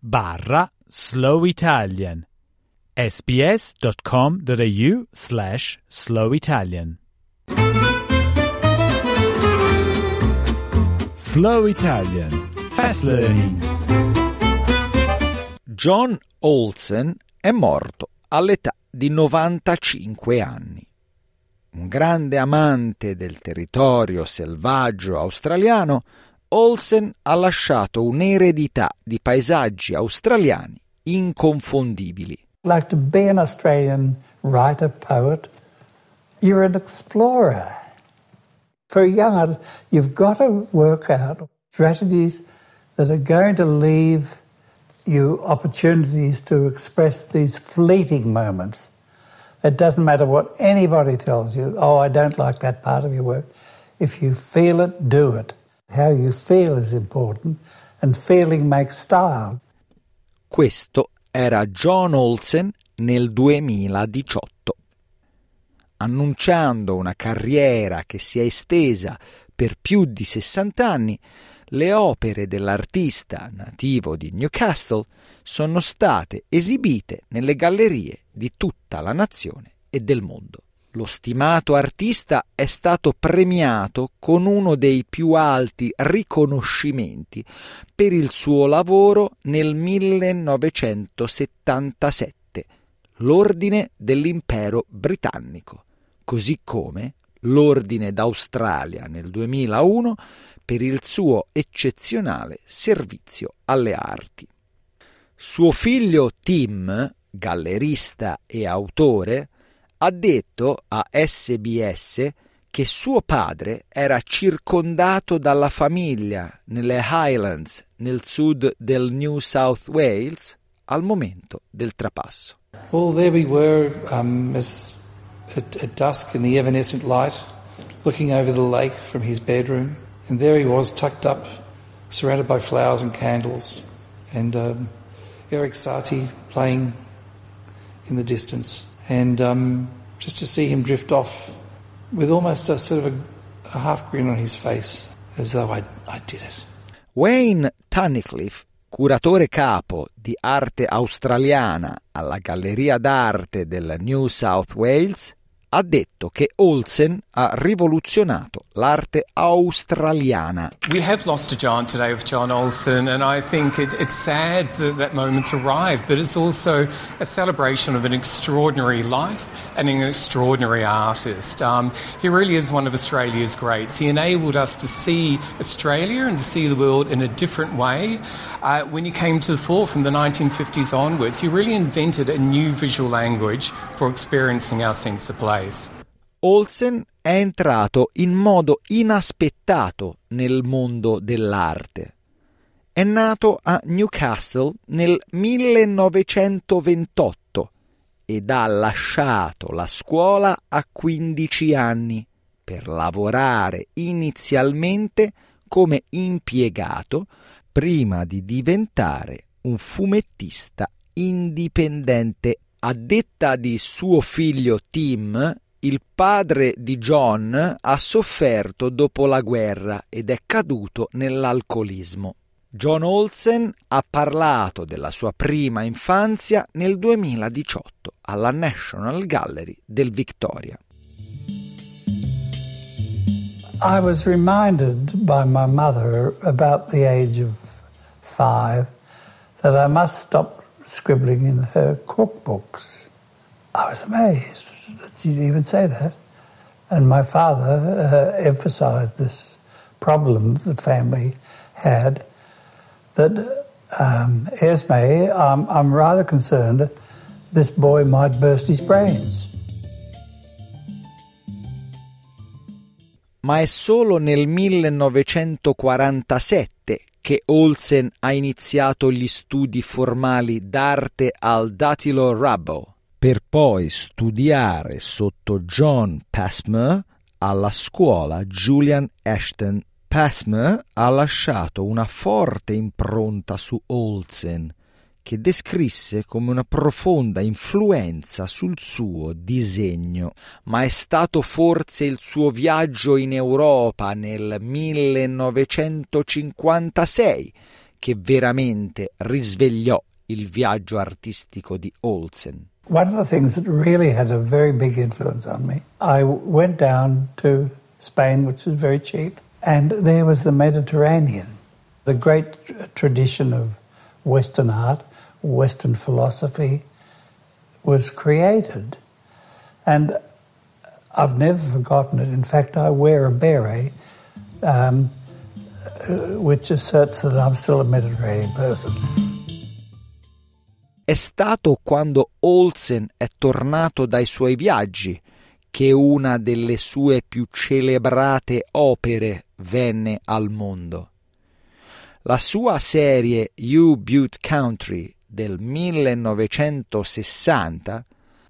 barra slow Italian sbs.com.au slash slow Italian. Slow Italian Fast Learning. John Olsen è morto all'età di 95 anni. Un grande amante del territorio selvaggio australiano, Olsen ha lasciato un'eredità di paesaggi australiani inconfondibili. Like to be an Australian writer, poet, you're an explorer. For a young artist, you've got to work out strategies that are going to leave you opportunities to express these fleeting moments. It doesn't matter what anybody tells you, oh, I don't like that part of your work. If you feel it, do it. How you feel is important, and feeling makes style. Questo era John Olsen nel 2018. Annunciando una carriera che si è estesa per più di 60 anni, le opere dell'artista nativo di Newcastle sono state esibite nelle gallerie di tutta la nazione e del mondo. Lo stimato artista è stato premiato con uno dei più alti riconoscimenti per il suo lavoro nel 1977, l'Ordine dell'Impero Britannico, così come l'Ordine d'Australia nel 2001 per il suo eccezionale servizio alle arti. Suo figlio Tim, gallerista e autore, ha detto a SBS che suo padre era circondato dalla famiglia nelle Highlands nel sud del New South Wales al momento del trapasso. Well, there we were um, at dusk in the evanescent light, looking over the lake from his bedroom. And there he was, tucked up, surrounded by flowers and candles, and um, Eric Satie playing in the distance. And um, just to see him drift off with almost a sort of a, a half grin on his face, as though I, I did it. Wayne Tunnicliffe, curatore capo di arte australiana alla Galleria d'arte del New South Wales, ha detto che Olsen ha rivoluzionato l'arte australiana. We have lost a giant today with John Olsen, and I think it, it's sad that that moment's arrived, but it's also a celebration of an extraordinary life and an extraordinary artist. Um, he really is one of Australia's greats. He enabled us to see Australia and to see the world in a different way. Uh, when he came to the fore from the 1950s onwards, he really invented a new visual language for experiencing our sense of place. Olsen è entrato in modo inaspettato nel mondo dell'arte. È nato a Newcastle nel 1928 ed ha lasciato la scuola a 15 anni per lavorare inizialmente come impiegato prima di diventare un fumettista indipendente. A detta di suo figlio Tim, il padre di John ha sofferto dopo la guerra ed è caduto nell'alcolismo. John Olsen ha parlato della sua prima infanzia nel 2018 alla National Gallery del Victoria. I was reminded by my mother about the age of five that I must stop scribbling in her cookbooks. I was amazed that she'd even say that. And my father uh, emphasized this problem the family had that um, Esme, um, I'm rather concerned this boy might burst his brains. ma è solo nel 1947 che Olsen ha iniziato gli studi formali d'arte al Datilo Rubbo, per poi studiare sotto John Passmer alla scuola Julian Ashton. Passmer ha lasciato una forte impronta su Olsen, che descrisse come una profonda influenza sul suo disegno, ma è stato forse il suo viaggio in Europa nel 1956 che veramente risvegliò il viaggio artistico di Olsen. One of the things that really had a very big influence on me, I went down to Spain, which was very cheap, and there was the Mediterranean, the great tradition of Western art Western philosophy was created. And I've never forgotten it. In fact, I wear a beret um, which asserts that I'm still a Mediterranean person. È stato quando Olsen è tornato dai suoi viaggi che una delle sue più celebrate opere venne al mondo. La sua serie You Butte Country del 1960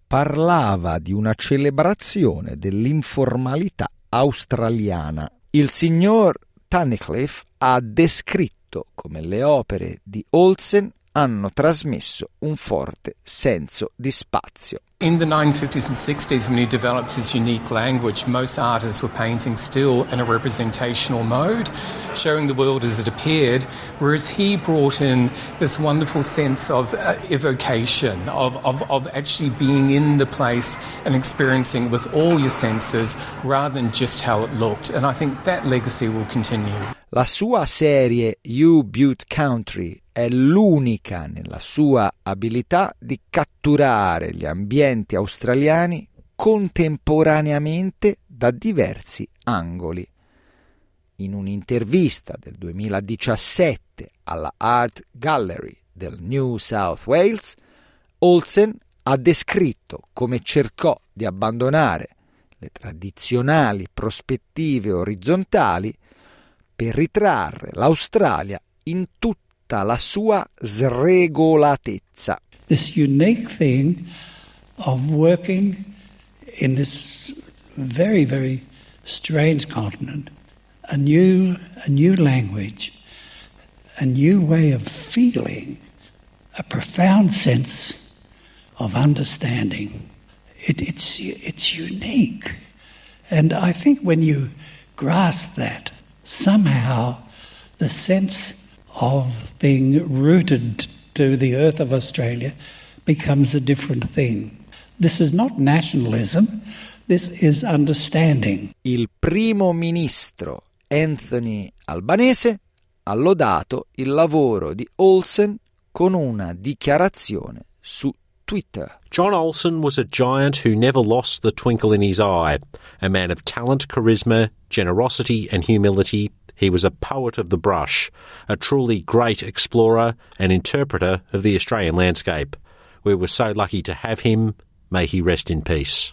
parlava di una celebrazione dell'informalità australiana. Il signor Tunnicliffe ha descritto come le opere di Olsen hanno trasmesso un forte senso di spazio. In the 1950s and 60s, when he developed his unique language, most artists were painting still in a representational mode, showing the world as it appeared, whereas he brought in this wonderful sense of uh, evocation, of, of, of actually being in the place and experiencing with all your senses rather than just how it looked. And I think that legacy will continue. La sua serie You Butte Country è l'unica nella sua abilità di catturare gli ambienti australiani contemporaneamente da diversi angoli. In un'intervista del 2017 alla Art Gallery del New South Wales, Olsen ha descritto come cercò di abbandonare le tradizionali prospettive orizzontali per ritrarre l'Australia in tutta la sua sregolatezza. This unique thing of working in this very, very strange continent, a new, a new language, a new way of feeling, a profound sense of understanding. It, it's, it's unique. And I think when you grasp that, somehow the sense of being rooted to the earth of Australia becomes a different thing. This is not nationalism, this is understanding. Il primo ministro Anthony Albanese ha lodato il lavoro di Olsen con una dichiarazione su Twitter. John Olsen was a giant who never lost the twinkle in his eye, a man of talent, charisma, generosity, and humility. He was a poet of the brush, a truly great explorer and interpreter of the Australian landscape. We were so lucky to have him. May he rest in peace.